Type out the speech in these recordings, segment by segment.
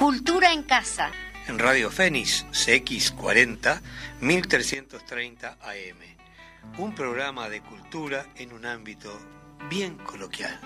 Cultura en Casa. En Radio Fénix CX40 1330 AM. Un programa de cultura en un ámbito bien coloquial.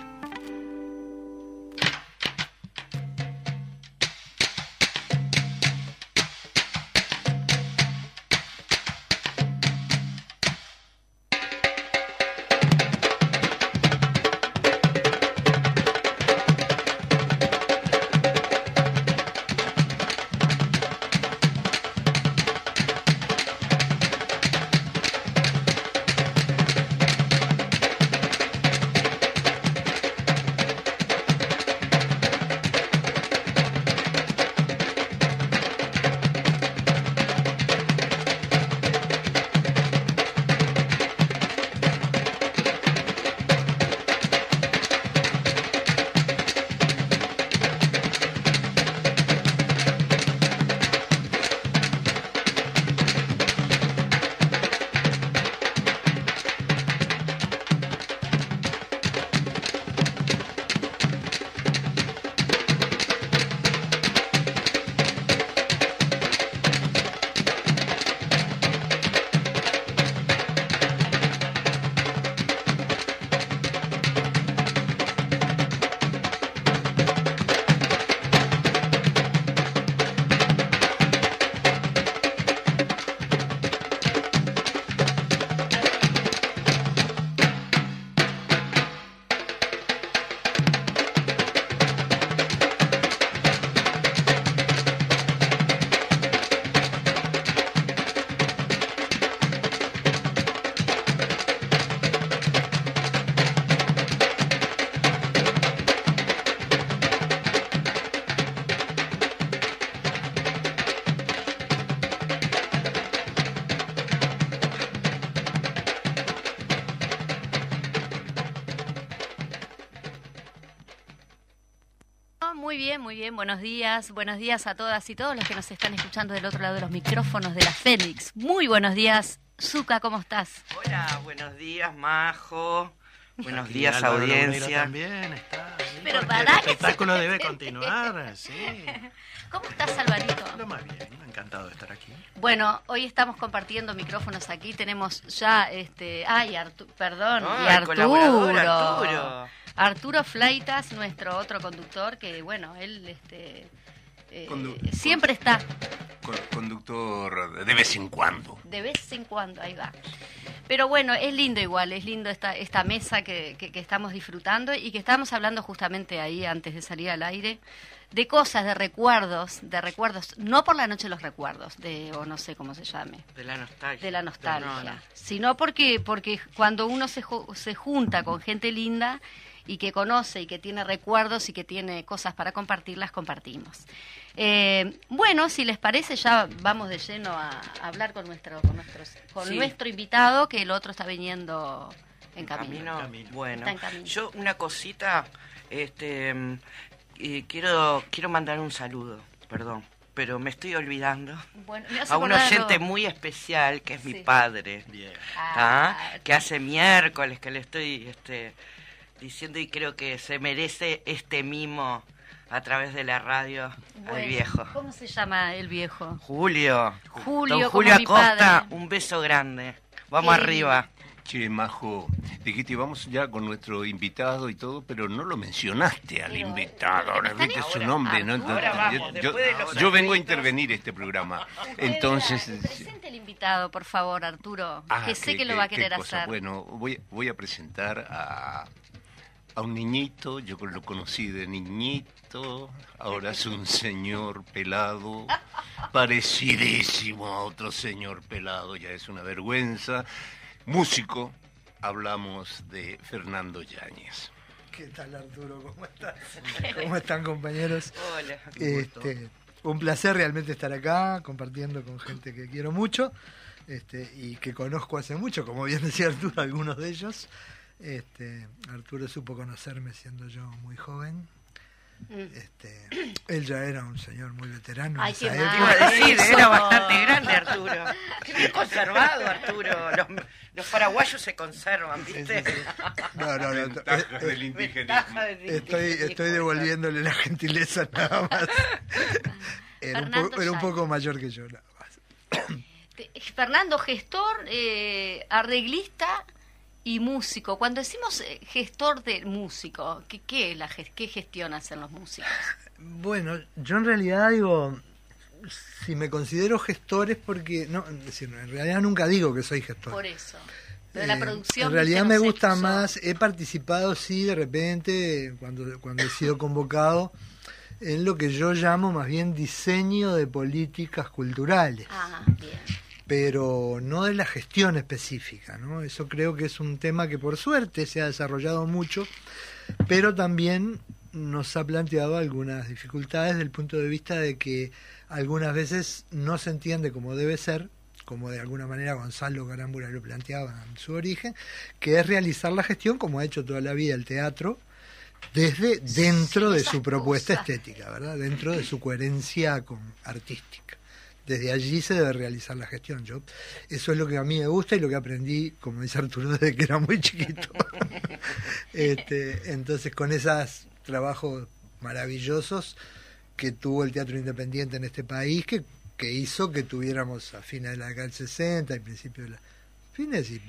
Bien, buenos días. Buenos días a todas y todos los que nos están escuchando del otro lado de los micrófonos de la Fénix. Muy buenos días, Zuka, ¿cómo estás? Hola, buenos días, Majo. Buenos días, audiencia. También está. Pero para el espectáculo debe continuar, sí. ¿Cómo estás, Alvarito? Lo más bien, encantado de estar aquí. Bueno, hoy estamos compartiendo micrófonos aquí. Tenemos ya, este, ay, perdón, y Arturo. Arturo. Arturo Flaitas, nuestro otro conductor, que bueno, él este, eh, siempre está. Conductor de vez en cuando. De vez en cuando, ahí va. Pero bueno, es lindo igual, es lindo esta, esta mesa que, que, estamos disfrutando y que estamos hablando justamente ahí antes de salir al aire de cosas, de recuerdos, de recuerdos, no por la noche de los recuerdos, de o no sé cómo se llame. De la nostalgia. De la nostalgia. Sino porque, porque cuando uno se, se junta con gente linda y que conoce y que tiene recuerdos y que tiene cosas para compartir, las compartimos. Eh, bueno, si les parece, ya vamos de lleno a, hablar con nuestro, con, nuestros, con nuestro invitado, que el otro está viniendo en camino. Bueno, yo una cosita, este, quiero, quiero mandar un saludo, perdón pero me estoy olvidando a un oyente muy especial que es mi padre, ah, que hace miércoles que le estoy este, diciendo y creo que se merece este mimo a través de la radio al viejo. ¿Cómo se llama el viejo? Julio. Julio, Don Julio Acosta, un beso grande. Vamos arriba. Che, Majo, dijiste, vamos ya con nuestro invitado y todo, pero no lo mencionaste al invitado. Ahora viste su nombre, ¿no? yo, vengo a intervenir este programa. Entonces. Presente el invitado, por favor, Arturo, ah, que sé que, lo va a querer hacer. Bueno, voy, voy a presentar a a un niñito, yo lo conocí de niñito, ahora es un señor pelado, parecidísimo a otro señor pelado, ya es una vergüenza. Músico, hablamos de Fernando Yáñez. ¿Qué tal Arturo? ¿Cómo estás? ¿Cómo están compañeros? Hola. Este, un placer realmente estar acá, compartiendo con gente que quiero mucho este, y que conozco hace mucho, como bien decía Arturo, algunos de ellos. Este, Arturo supo conocerme siendo yo muy joven. Mm. Este, él ya era un señor muy veterano. Ay, qué iba a decir, era bastante grande Arturo. Qué bien conservado Arturo. Los, paraguayos se conservan, ¿viste? No, no, no. Eh, del eh. Estoy, estoy devolviéndole la gentileza nada más. Era un, poco mayor que yo, nada más. Fernando, gestor, eh, arreglista y músico. Cuando decimos eh, gestor de músico, ¿qué, qué, la, ¿qué gestión hacen los músicos? Bueno, yo en realidad digo, si me considero gestor es porque, no, en realidad nunca digo que soy gestor. Por eso. de la eh, producción. En realidad me gusta más, he participado, sí, de repente, cuando, cuando he sido convocado, en lo que yo llamo más bien diseño de políticas culturales. Ah, bien pero no de la gestión específica. ¿no? Eso creo que es un tema que por suerte se ha desarrollado mucho, pero también nos ha planteado algunas dificultades desde el punto de vista de que algunas veces no se entiende como debe ser, como de alguna manera Gonzalo Garambura lo planteaba en su origen, que es realizar la gestión como ha hecho toda la vida el teatro, desde dentro de su propuesta estética, ¿verdad? Dentro de su coherencia con artística desde allí se debe realizar la gestión. Yo, eso es lo que a mí me gusta y lo que aprendí, como dice Arturo, desde que era muy chiquito. este, entonces, con esos trabajos maravillosos que tuvo el teatro independiente en este país, que, que hizo que tuviéramos a fines de la década del 60 y principios de la... fines y,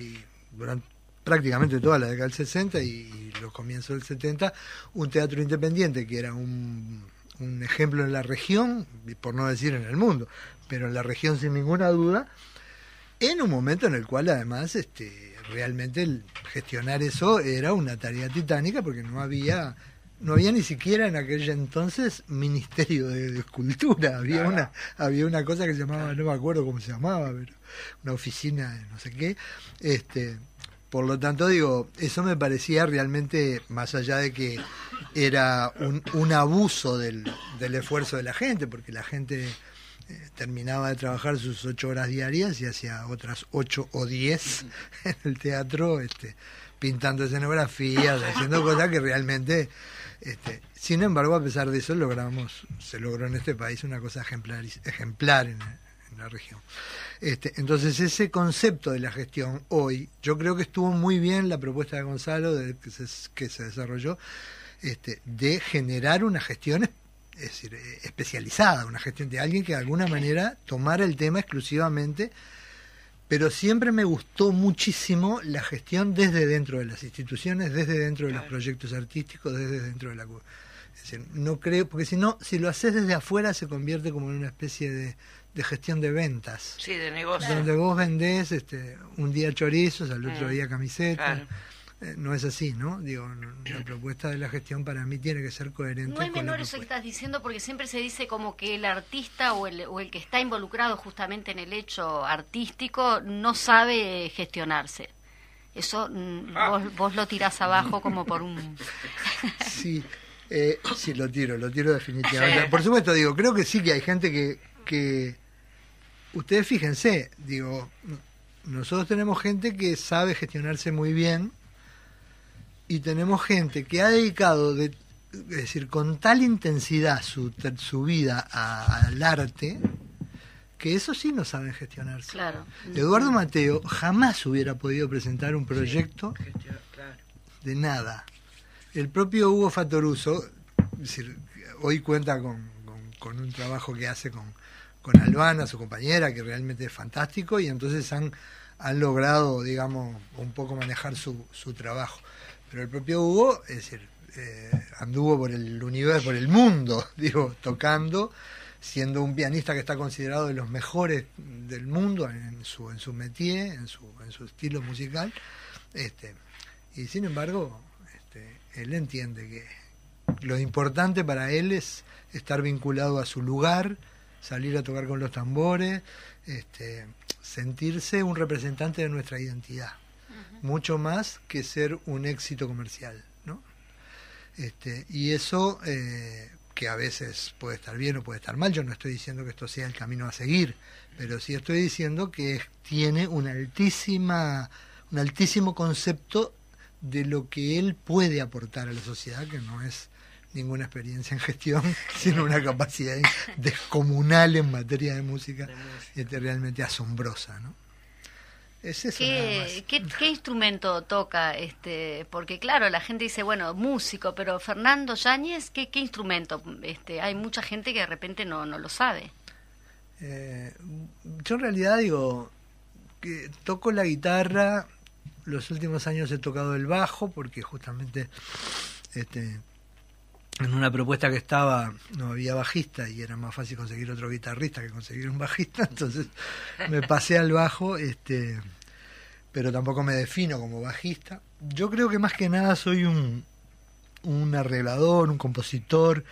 durante prácticamente toda la década del 60 y los comienzos del 70, un teatro independiente que era un un ejemplo en la región, por no decir en el mundo, pero en la región sin ninguna duda, en un momento en el cual además este, realmente gestionar eso era una tarea titánica porque no había no había ni siquiera en aquel entonces ministerio de, escultura había una había una cosa que se llamaba no me acuerdo cómo se llamaba pero una oficina de no sé qué. Este por lo tanto, digo, eso me parecía realmente, más allá de que era un, un abuso del, del, esfuerzo de la gente, porque la gente terminaba de trabajar sus ocho horas diarias y hacía otras ocho o diez en el teatro, este, pintando escenografías, haciendo cosas que realmente... Este, sin embargo, a pesar de eso, logramos, se logró en este país una cosa ejemplar, ejemplar en, en la región. Este, entonces ese concepto de la gestión hoy, yo creo que estuvo muy bien la propuesta de Gonzalo de, que, se, que se desarrolló, este, de generar una gestión es decir, eh, especializada, una gestión de alguien que de alguna manera tomara el tema exclusivamente, pero siempre me gustó muchísimo la gestión desde dentro de las instituciones, desde dentro de los proyectos artísticos, desde dentro de la... Es decir, no creo, porque si no, si lo haces desde afuera se convierte como en una especie de, de gestión de ventas. Sí, de negocio. Donde vos vendés este, un día chorizos, al otro día camisetas. No es así, ¿no? Digo, la propuesta de la gestión para mí tiene que ser coherente. No es menor eso que estás diciendo porque siempre se dice como que el artista o el, o el que está involucrado justamente en el hecho artístico no sabe gestionarse. Eso ah. vos, vos, lo tirás abajo como por un... sí, eh, sí, lo tiro, lo tiro definitivamente. Por supuesto, digo, creo que sí que hay gente que, que ustedes fíjense, digo, nosotros tenemos gente que sabe gestionarse muy bien y tenemos gente que ha dedicado, de, es decir, con tal intensidad su, su vida al arte, que eso sí no saben gestionarse. Claro. Eduardo Mateo jamás hubiera podido presentar un proyecto de nada. El propio Hugo Fatoruso, es decir, hoy cuenta con, con un trabajo que hace con, con Albana, su compañera, que realmente es fantástico, y entonces han, han logrado, digamos, un poco manejar su, su trabajo. Pero el propio Hugo, es decir, eh, anduvo por el universo, por el mundo, digo, tocando, siendo un pianista que está considerado de los mejores del mundo en su, en su métier, en su, en su estilo musical. Este, y sin embargo, este, él entiende que lo importante para él es estar vinculado a su lugar, salir a tocar con los tambores, este, sentirse un representante de nuestra identidad, mucho más que ser un éxito comercial, ¿no? Este, y eso eh, que a veces puede estar bien o puede estar mal, yo no estoy diciendo que esto sea el camino a seguir, pero sí estoy diciendo que tiene una altísima, un altísimo concepto de lo que él puede aportar a la sociedad, que no es ninguna experiencia en gestión, sino una capacidad descomunal en materia de música, este, realmente asombrosa, ¿no? Es eso ¿Qué, ¿qué, instrumento toca? este Porque claro, la gente dice, bueno, músico, pero Fernando Yáñez, ¿qué, qué instrumento? este Hay mucha gente que de repente no, no lo sabe. Eh, yo en realidad digo que toco la guitarra, los últimos años he tocado el bajo, porque justamente este, en una propuesta que estaba no había bajista y era más fácil conseguir otro guitarrista que conseguir un bajista, entonces me pasé al bajo, este, pero tampoco me defino como bajista. Yo creo que más que nada soy un, un arreglador, un compositor.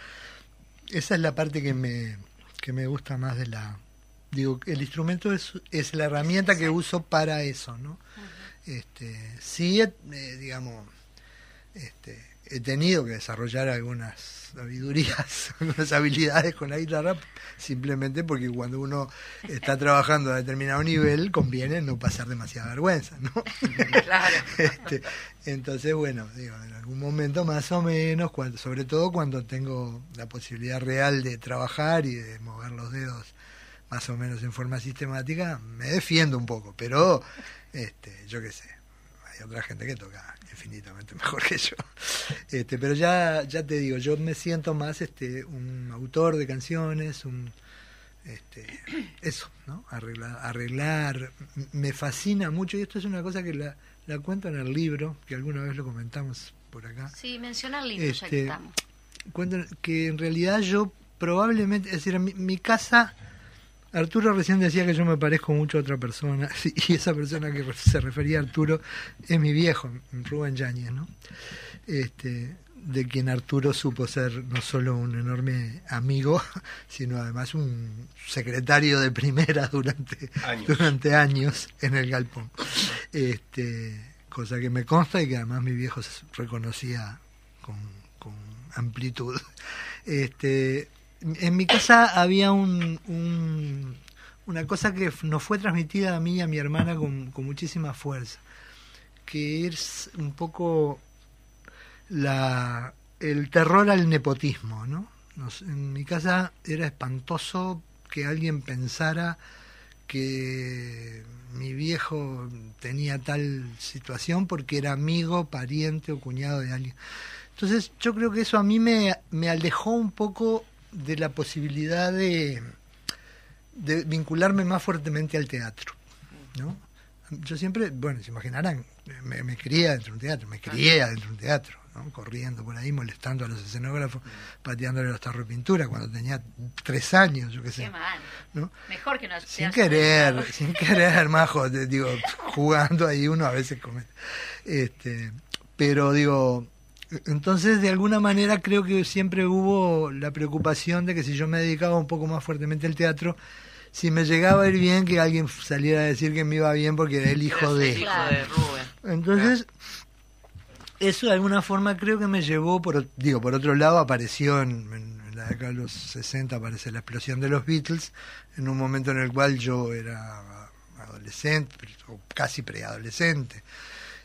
Esa es la parte que me, que me gusta más de la... Digo, el instrumento es, es la herramienta que uso para eso, ¿no? este, sí, eh, digamos, este, he tenido que desarrollar algunas sabidurías, algunas habilidades con la guitarra, simplemente porque cuando uno está trabajando a determinado nivel, conviene no pasar demasiada vergüenza, ¿no? Claro. Este, entonces, bueno, digo, en algún momento más o menos, cuando, sobre todo cuando tengo la posibilidad real de trabajar y de mover los dedos más o menos en forma sistemática, me defiendo un poco, pero este, yo qué sé, hay otra gente que toca infinitamente mejor que yo. Este, pero ya, ya te digo, yo me siento más este, un autor de canciones, un este, eso, ¿no? Arreglar, arreglar, me fascina mucho, y esto es una cosa que la, la cuento en el libro, que alguna vez lo comentamos por acá. Sí, menciona el libro, ya que este, estamos. Cuento que en realidad yo probablemente, es decir, mi casa Arturo recién decía que yo me parezco mucho a otra persona, y esa persona que se refería a Arturo es mi viejo, Rubén Yáñez, ¿no? Este, de quien Arturo supo ser no solo un enorme amigo, sino además un secretario de primera durante años, durante años en el galpón. Este, cosa que me consta y que además mi viejo reconocía con, con amplitud. Este, en mi casa había un, una cosa que nos fue transmitida a mí y a mi hermana con, muchísima fuerza, que es un poco la, el terror al nepotismo. ¿no? en mi casa era espantoso que alguien pensara que mi viejo tenía tal situación porque era amigo, pariente o cuñado de alguien. Entonces yo creo que eso a mí me, me alejó un poco de la posibilidad de, de vincularme más fuertemente al teatro, ¿no? Yo siempre, bueno, se imaginarán, me, me crié dentro de un teatro, me crié dentro de un teatro, ¿no? corriendo por ahí, molestando a los escenógrafos, pateándole los tarros de pintura cuando tenía tres años, yo qué sé. ¿no? Mejor que no Sin querer, sin querer, majo, digo, jugando ahí uno a veces comete. Este, pero digo, entonces, de alguna manera, creo que siempre hubo la preocupación de que si yo me dedicaba un poco más fuertemente al teatro, si me llegaba a ir bien, que alguien saliera a decir que me iba bien porque era el hijo de. Entonces, eso de alguna forma creo que me llevó, por, digo, por otro lado, apareció en, en la década de los 60, aparece la explosión de los Beatles, en un momento en el cual yo era adolescente, o casi preadolescente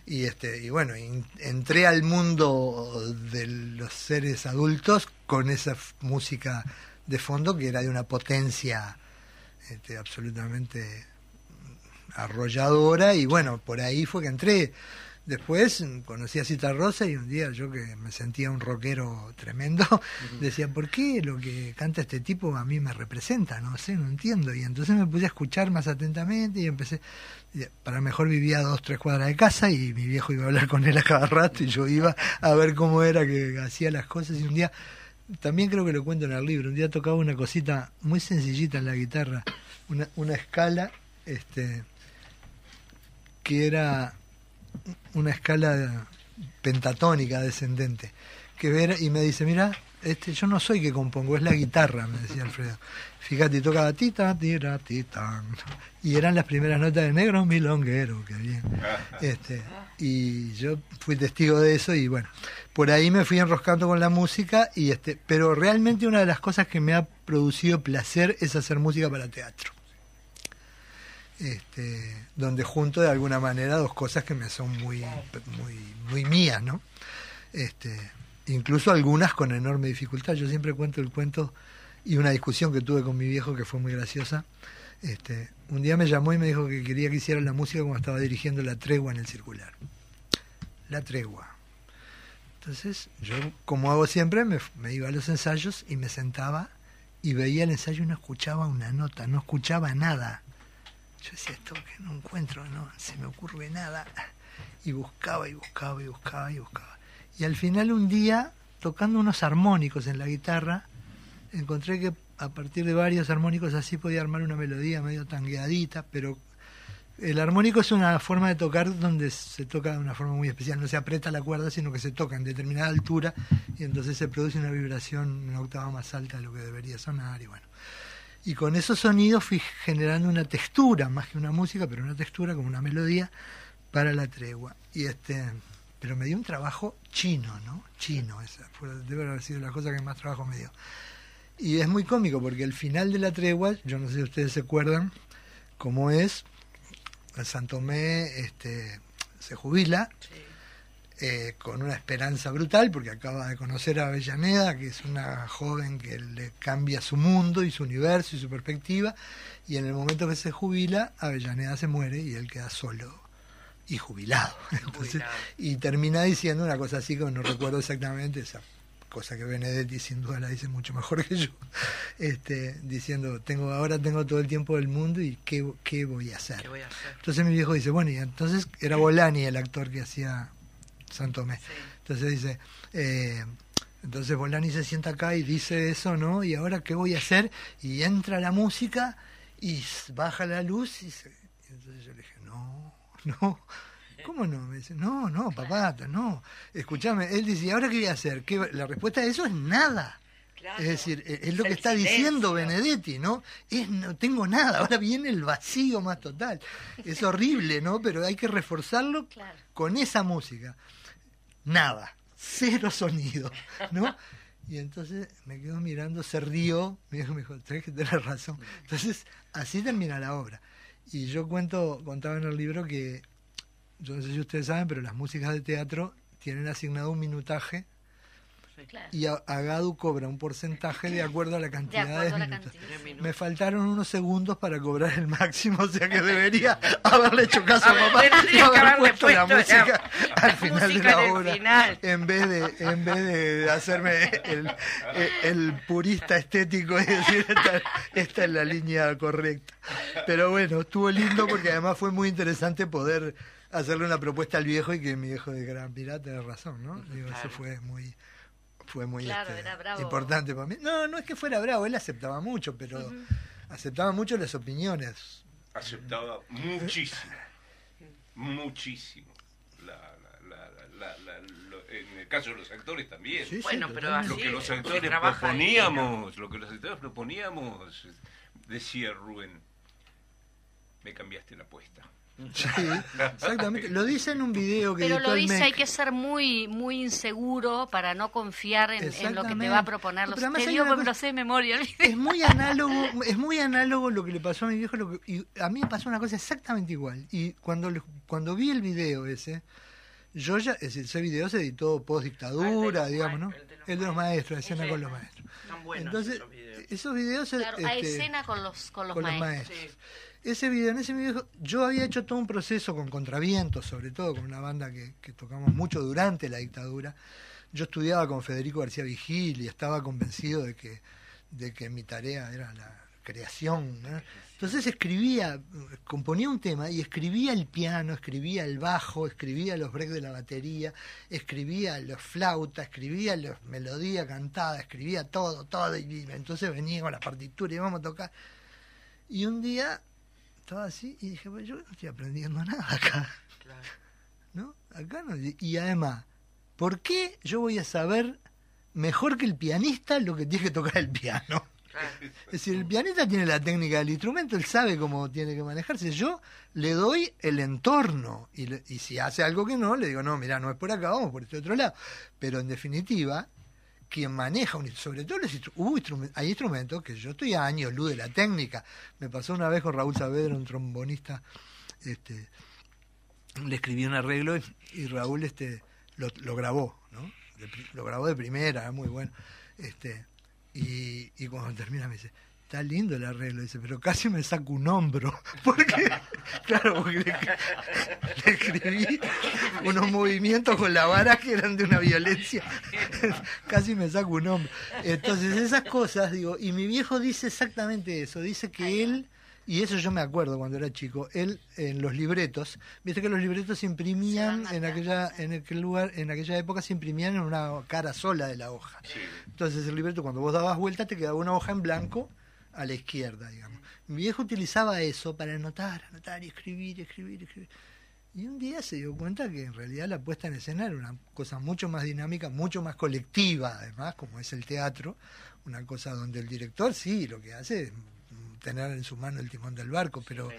y este y bueno entré al mundo de los seres adultos con esa música de fondo que era de una potencia este, absolutamente arrolladora y bueno por ahí fue que entré Después conocí a Cita Rosa y un día yo que me sentía un rockero tremendo, decía, ¿por qué lo que canta este tipo a mí me representa? No sé, no entiendo. Y entonces me puse a escuchar más atentamente y empecé, para mejor vivía a dos, tres cuadras de casa y mi viejo iba a hablar con él a cada rato y yo iba a ver cómo era que hacía las cosas y un día, también creo que lo cuento en el libro, un día tocaba una cosita muy sencillita en la guitarra, una, una escala, este que era una escala pentatónica descendente que ver y me dice mira este yo no soy que compongo es la guitarra me decía Alfredo. Fíjate tocaba tita tira tita y eran las primeras notas de negro milonguero que bien este y yo fui testigo de eso y bueno por ahí me fui enroscando con la música y este pero realmente una de las cosas que me ha producido placer es hacer música para teatro este, donde junto de alguna manera dos cosas que me son muy, muy, muy mías, ¿no? Este, incluso algunas con enorme dificultad. Yo siempre cuento el cuento y una discusión que tuve con mi viejo que fue muy graciosa. Este, un día me llamó y me dijo que quería que hiciera la música como estaba dirigiendo la tregua en el circular. La tregua. Entonces, yo, como hago siempre, me, me iba a los ensayos y me sentaba y veía el ensayo y no escuchaba una nota, no escuchaba nada. Yo decía, esto que no encuentro, no se me ocurre nada. Y buscaba y buscaba y buscaba y buscaba. Y al final un día, tocando unos armónicos en la guitarra, encontré que a partir de varios armónicos así podía armar una melodía medio tangueadita, pero el armónico es una forma de tocar donde se toca de una forma muy especial, no se aprieta la cuerda, sino que se toca en determinada altura y entonces se produce una vibración una octava más alta de lo que debería sonar y bueno. Y con esos sonidos fui generando una textura, más que una música, pero una textura como una melodía para la tregua. Y este, pero me dio un trabajo chino, ¿no? Chino, esa fue, debe haber sido la cosa que más trabajo me dio. Y es muy cómico porque el final de la tregua, yo no sé si ustedes se acuerdan cómo es, Santomé este, se jubila eh, con una esperanza brutal porque acaba de conocer a Avellaneda, que es una joven que le cambia su mundo y su universo y su perspectiva, y en el momento que se jubila, Avellaneda se muere y él queda solo y jubilado. y termina diciendo una cosa así que no recuerdo exactamente, esa cosa que Benedetti sin duda la dice mucho mejor que yo, este, diciendo, tengo ahora tengo todo el tiempo del mundo y qué, qué, voy, a hacer? Entonces mi viejo dice, bueno, y entonces era Bolani el actor que hacía Santomé. Entonces dice, eh, entonces Bolani se sienta acá y dice eso, ¿no? Y ahora qué voy a hacer? Y entra la música y baja la luz y, entonces yo le dije, no, no ¿Cómo no? Me dice, no, no, papá, no. Escúchame, él dice, ¿y ahora qué voy a hacer? La respuesta a eso es nada. es decir, e, es lo que está diciendo Benedetti, ¿no? Es no tengo nada, ahora viene el vacío más total. Es horrible, ¿no? Pero hay que reforzarlo con esa música. Nada, cero sonido, ¿no? Y entonces me quedo mirando, se rió, me dijo, tenés que tener razón. Entonces, así termina la obra. Y yo cuento, contaba en el libro que yo no sé si ustedes saben, pero las músicas de teatro tienen asignado un minutaje y Agadu cobra un porcentaje de acuerdo a la cantidad de, minutos. Me faltaron unos segundos para cobrar el máximo, o sea que debería haberle hecho caso a papá y haber puesto la música al final de la obra en vez de en vez de hacerme el, el, purista estético y decir esta, esta es la línea correcta. Pero bueno, estuvo lindo porque además fue muy interesante poder hacerle una propuesta al viejo y que mi viejo dijera, mirá, tenés razón, ¿no? Digo, eso fue muy fue muy este, importante para mí. No, no es que fuera bravo, él aceptaba mucho, pero aceptaba mucho las opiniones. Aceptaba muchísimo, muchísimo. en el caso de los actores también. bueno, pero lo que los actores proponíamos, lo que los actores proponíamos, decía Rubén, me cambiaste la apuesta. Sí, exactamente. Lo dice en un video que Pero lo dice, hay que ser muy muy inseguro para no confiar en, lo que te va a proponer. Los, te digo lo sé de memoria. Es muy análogo, es muy análogo lo que le pasó a mi viejo. Lo y a mí me pasó una cosa exactamente igual. Y cuando, cuando vi el video ese, yo ya, es ese video se editó post dictadura, digamos, ¿no? El de los, maestros, escena con los maestros. Entonces, esos videos. Claro, hay este, escena con los, con los maestros ese video, en ese video, yo había hecho todo un proceso con contravientos, sobre todo con una banda que, tocamos mucho durante la dictadura. Yo estudiaba con Federico García Vigil y estaba convencido de que, de que mi tarea era la creación. Entonces escribía, componía un tema y escribía el piano, escribía el bajo, escribía los breaks de la batería, escribía los flautas, escribía la melodía cantada, escribía todo, todo. Y entonces venía con la partitura y íbamos a tocar. Y un día estaba así y dije, pues yo no estoy aprendiendo nada acá. ¿No? Acá no. Y además, ¿por qué yo voy a saber mejor que el pianista lo que tiene que tocar el piano? Es decir, el pianista tiene la técnica del instrumento, él sabe cómo tiene que manejarse. Yo le doy el entorno y, y si hace algo que no, le digo, no, mira, no es por acá, vamos por este otro lado. Pero en definitiva, quien maneja, un, sobre todo los hay instrumentos que yo estoy años luz de la técnica. Me pasó una vez con Raúl Saavedra, un trombonista, este, le escribí un arreglo y, Raúl este, lo, grabó, ¿no? lo grabó de primera, muy bueno. Este, y, y cuando termina me dice, está lindo el arreglo, dice, pero casi me saco un hombro, porque, claro, porque le, escribí unos movimientos con la vara que eran de una violencia, casi me saco un hombro. Entonces, esas cosas, digo, y mi viejo dice exactamente eso, dice que él, y eso yo me acuerdo cuando era chico, él en los libretos, viste que los libretos se imprimían en aquella, en aquel lugar, en aquella época se imprimían en una cara sola de la hoja. Entonces el libreto cuando vos dabas vuelta te quedaba una hoja en blanco a la izquierda, digamos. Mi viejo utilizaba eso para anotar, anotar y escribir, escribir, escribir. Y un día se dio cuenta que en realidad la puesta en escena era una cosa mucho más dinámica, mucho más colectiva, además, como es el teatro, una cosa donde el director sí, lo que hace es tener en su mano el timón del barco, pero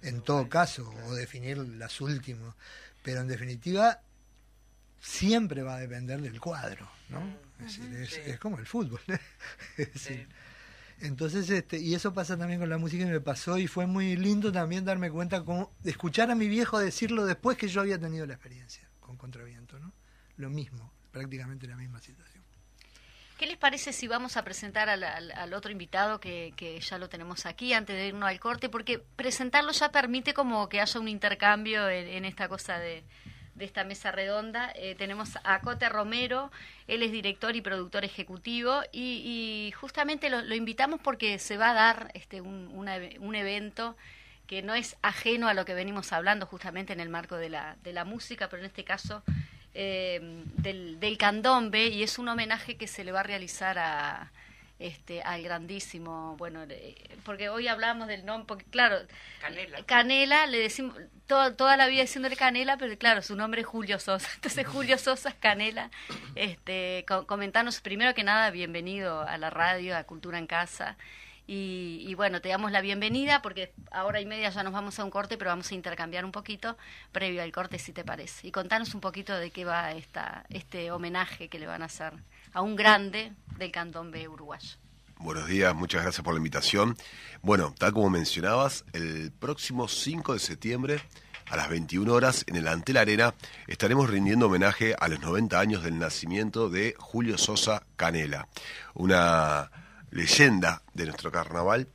en todo caso, o definir las últimas, pero en definitiva siempre va a depender del cuadro, ¿no? Es, decir, es, como el fútbol. es decir, entonces, este, y eso pasa también con la música y me pasó y fue muy lindo también darme cuenta, como, escuchar a mi viejo decirlo después que yo había tenido la experiencia con Contraviento, ¿no? Lo mismo, prácticamente la misma situación. ¿Qué les parece si vamos a presentar al, otro invitado que, que, ya lo tenemos aquí antes de irnos al corte? Porque presentarlo ya permite como que haya un intercambio en esta cosa de, de esta mesa redonda. Eh, tenemos a Cote Romero, él es director y productor ejecutivo y, justamente lo, invitamos porque se va a dar este, un, evento que no es ajeno a lo que venimos hablando justamente en el marco de la, de la música, pero en este caso eh, del, del candombe y es un homenaje que se le va a realizar a este, al grandísimo, bueno, porque hoy hablamos del nombre, porque claro, Canela. Canela, le decimos toda la vida diciéndole Canela, pero claro, su nombre es Julio Sosa, entonces Julio Sosa es Canela, este, comentanos primero que nada, bienvenido a la radio, a Cultura en Casa, y, bueno, te damos la bienvenida porque ahora y media ya nos vamos a un corte, pero vamos a intercambiar un poquito previo al corte, si te parece. Y contanos un poquito de qué va esta, este homenaje que le van a hacer a un grande del candombe uruguayo. Buenos días, muchas gracias por la invitación. Bueno, tal como mencionabas, el próximo 5 de septiembre a las 21 horas en el Antel Arena estaremos rindiendo homenaje a los 90 años del nacimiento de Julio Sosa Canela, una leyenda de nuestro carnaval.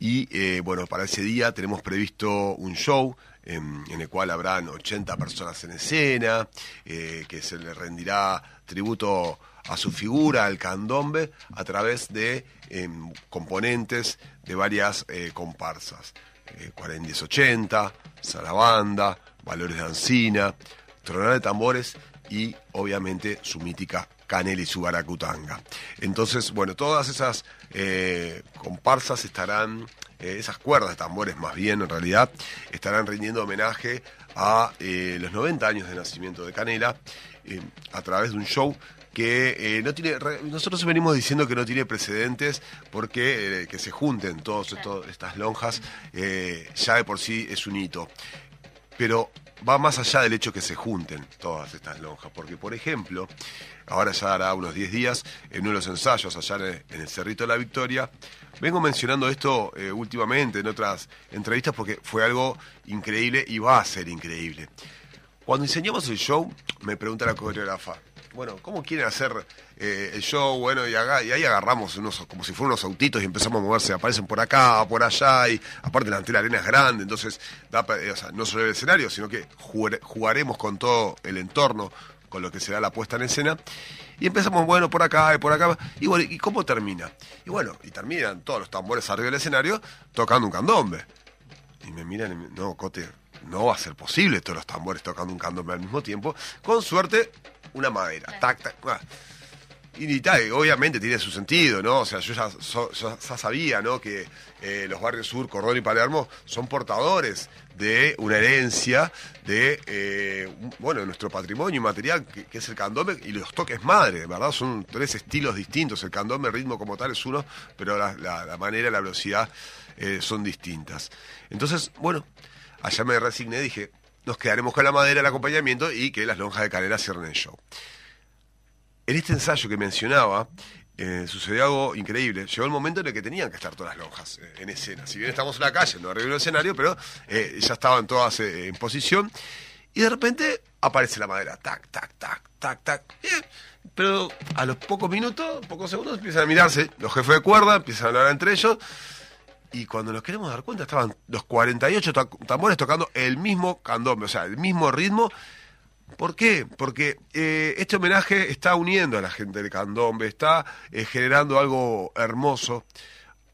Y eh, bueno, para ese día tenemos previsto un show en, el cual habrán 80 personas en escena, eh, que se le rendirá tributo a su figura, al candombe, a través de em, componentes de varias eh, comparsas. Eh, 40-80, Sarabanda, Valores de Ancina, Tronar de Tambores y obviamente su mítica Canel y su Baracutanga. Entonces, bueno, todas esas eh, comparsas estarán, eh, esas cuerdas de tambores más bien en realidad, estarán rindiendo homenaje a los 90 años de nacimiento de Canela a través de un show que eh, no tiene nosotros venimos diciendo que no tiene precedentes porque eh, que se junten todas estas lonjas eh, ya de por sí es un hito. Pero va más allá del hecho que se junten todas estas lonjas porque por ejemplo ahora ya hará unos 10 días en uno de los ensayos allá en el, Cerrito de la Victoria vengo mencionando esto últimamente en otras entrevistas porque fue algo increíble y va a ser increíble. Cuando enseñamos el show me pregunta la coreógrafa bueno, ¿cómo quieren hacer eh, el show? Bueno, y, y, ahí agarramos unos, como si fueran unos autitos y empezamos a moverse, aparecen por acá, por allá, y aparte la, la arena es grande, entonces sea, no solo el escenario, sino que jugaremos con todo el entorno, con lo que será la puesta en escena. Y empezamos, bueno, por acá y por acá. Y bueno, ¿y cómo termina? Y bueno, y terminan todos los tambores arriba del escenario tocando un candombe. Y me miran y me, no, Cote, no va a ser posible todos los tambores tocando un candombe al mismo tiempo. Con suerte, una madera. Tac, tac. Ah. Y, tal, obviamente tiene su sentido, ¿no? O sea, yo ya, sabía, ¿no? Que eh, los barrios sur, Cordón y Palermo son portadores de una herencia de, eh, bueno, nuestro patrimonio material, que, es el candombe y los toques madre, ¿verdad? Son tres estilos distintos. El candombe, el ritmo como tal es uno, pero la, la, manera, la velocidad eh, son distintas. Entonces, bueno, allá me resigné, dije, nos quedaremos con la madera, el acompañamiento y que las lonjas de canela cierren el show. En este ensayo que mencionaba, eh, sucedió algo increíble. Llegó el momento en el que tenían que estar todas las lonjas eh, en escena. Si bien estamos en la calle, no arriba del escenario, pero eh, ya estaban todas en posición. Y de repente aparece la madera, tac, tac, tac, tac, tac. Pero a los pocos minutos, pocos segundos, empiezan a mirarse. Los jefes de cuerda empiezan a hablar entre ellos. Y cuando nos queremos dar cuenta, estaban los 48 tambores tocando el mismo candombe, o sea, el mismo ritmo. ¿Por qué? Porque eh, este homenaje está uniendo a la gente de candombe, está eh, generando algo hermoso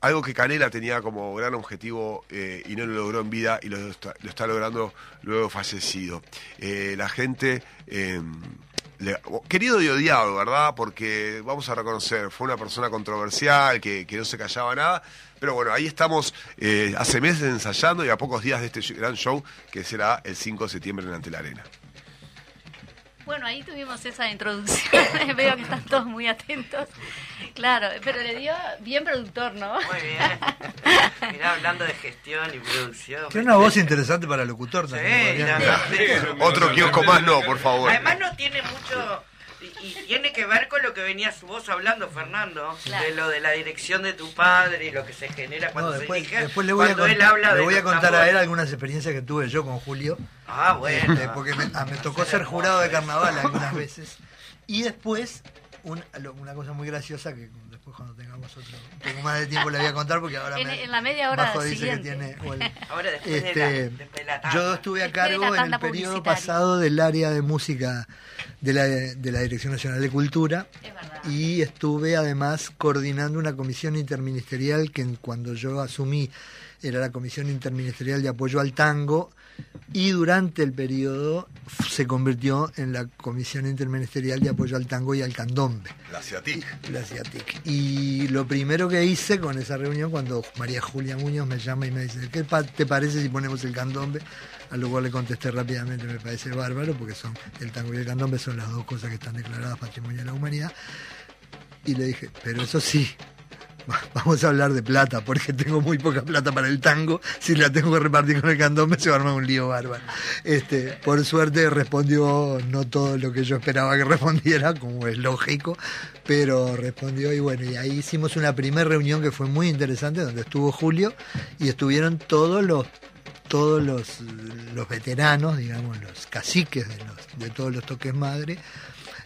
algo que Canela tenía como gran objetivo eh, y no lo logró en vida y lo está, logrando luego fallecido. La gente, em, querido y odiado, ¿verdad? Porque vamos a reconocer, fue una persona controversial, que, no se callaba nada. Pero bueno, ahí estamos eh, hace meses ensayando y a pocos días de este gran show que será el 5 de septiembre en Ante la Arena. Bueno, ahí tuvimos esa introducción. Veo que están todos muy atentos. Claro, pero le dio bien productor, ¿no? Muy bien. Mirá, hablando de gestión y producción. Tiene una voz interesante para locutor también. Sí, Otro kiosco más no, por favor. Además no tiene mucho y, tiene que ver con lo que venía su voz hablando, Fernando, de lo de la dirección de tu padre y lo que se genera cuando después, se después le voy a, él habla le voy a contar a él algunas experiencias que tuve yo con Julio. Ah, bueno. Este, porque me, ah, me tocó ser jurado de carnaval algunas veces. Y después, una cosa muy graciosa que después cuando tengamos otro un poco más de tiempo le voy a contar porque ahora en, en la media hora dice que tiene ahora después este, de la, yo estuve a cargo en el periodo pasado del área de música de la, de la Dirección Nacional de Cultura y estuve además coordinando una comisión interministerial que cuando yo asumí era la Comisión Interministerial de Apoyo al Tango y durante el periodo se convirtió en la Comisión Interministerial de Apoyo al Tango y al Candombe. La CIATIC. La CIATIC. Y lo primero que hice con esa reunión, cuando María Julia Muñoz me llama y me dice, ¿qué te parece si ponemos el candombe? A lo cual le contesté rápidamente, me parece bárbaro, porque son el tango y el candombe son las dos cosas que están declaradas patrimonio de la humanidad. Y le dije, pero eso sí, vamos a hablar de plata, porque tengo muy poca plata para el tango. Si la tengo que repartir con el candombe, se va a armar un lío bárbaro. Este, por suerte respondió no todo lo que yo esperaba que respondiera, como es lógico, pero respondió y bueno, y ahí hicimos una primera reunión que fue muy interesante, donde estuvo Julio y estuvieron todos los todos los, los veteranos, digamos, los caciques de, los, de todos los toques madre,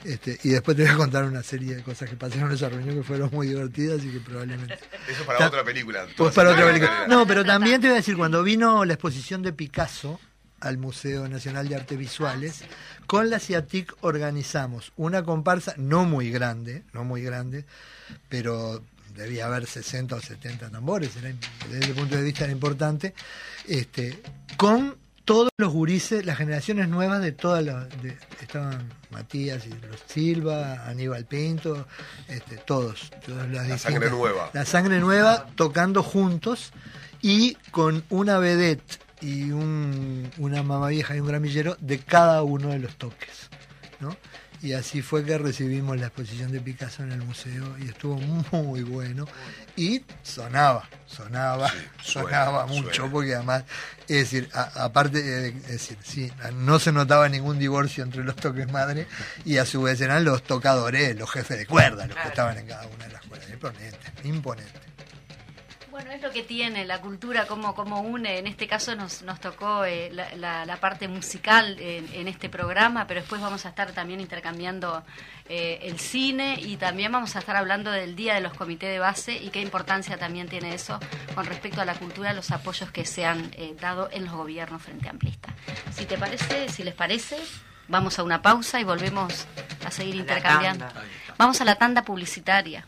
este, y después te voy a contar una serie de cosas que pasaron en esa reunión que fueron muy divertidas y que probablemente. Eso para otra película. Pues para otra película. No, pero también te voy a decir, cuando vino la exposición de Picasso al Museo Nacional de Artes Visuales, con la CIATIC organizamos una comparsa no muy grande, no muy grande, pero debía haber 60 o 70 tambores, desde ese punto de vista era importante, este, con todos los gurises, las generaciones nuevas de todas las. estaban Matías y los Silva, Aníbal Pinto, este, todos. la sangre nueva. La sangre nueva tocando juntos y con una vedette y un, una mamá vieja y un gramillero de cada uno de los toques. ¿no? Y así fue que recibimos la exposición de Picasso en el museo y estuvo muy bueno. Y sonaba, sonaba, sonaba mucho, porque además, es decir, aparte, es decir, sí, no se notaba ningún divorcio entre los toques madre y a su vez eran los tocadores, los jefes de cuerda, los que estaban en cada una de las cuerdas. Imponente, imponente. Bueno, es lo que tiene la cultura, como, como une. En este caso nos, nos tocó eh, la, parte musical en, este programa, pero después vamos a estar también intercambiando eh, el cine y también vamos a estar hablando del Día de los Comités de Base y qué importancia también tiene eso con respecto a la cultura, los apoyos que se han eh, dado en los gobiernos frente a Amplista. Si te parece, si les parece, vamos a una pausa y volvemos a seguir intercambiando. Vamos a la tanda publicitaria.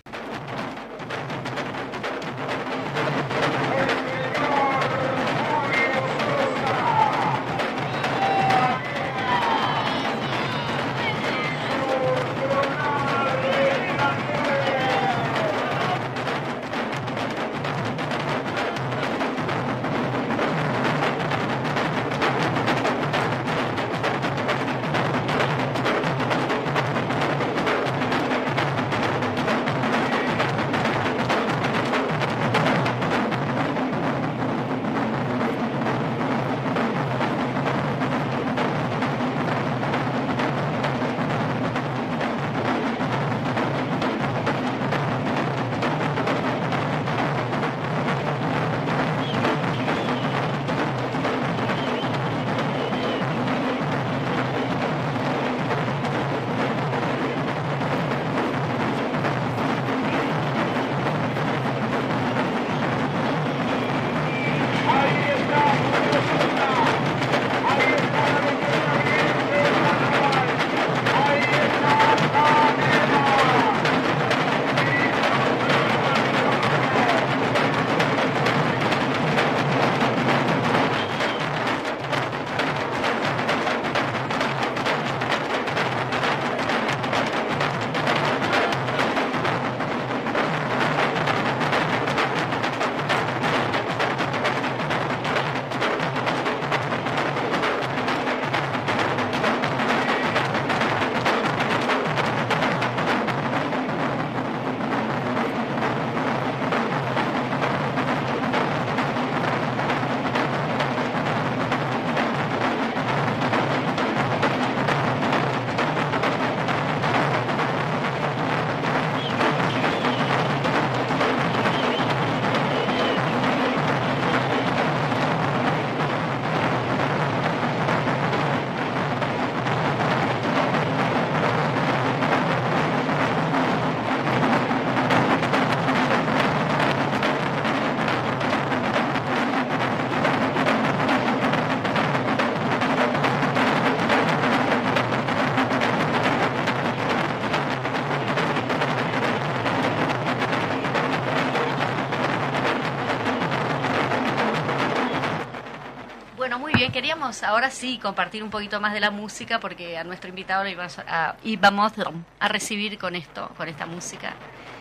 Queríamos ahora sí compartir un poquito más de la música porque a nuestro invitado lo íbamos a, íbamos a recibir con esto, con esta música.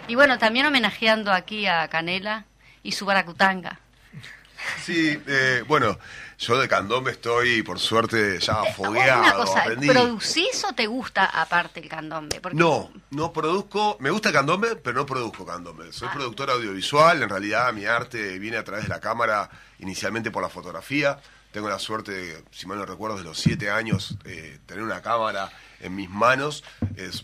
Y bueno, también homenajeando aquí a Canela y su baracutanga. Sí, eh, bueno, yo de candombe estoy, por suerte, ya fogueado. Una cosa, ¿producís o te gusta aparte el candombe? No, no produzco, me gusta el candombe, pero no produzco candombe. Soy ah. productor audiovisual, en realidad mi arte viene a través de la cámara, inicialmente por la fotografía. Tengo la suerte, si mal no recuerdo, de los siete años, eh, tener una cámara en mis manos.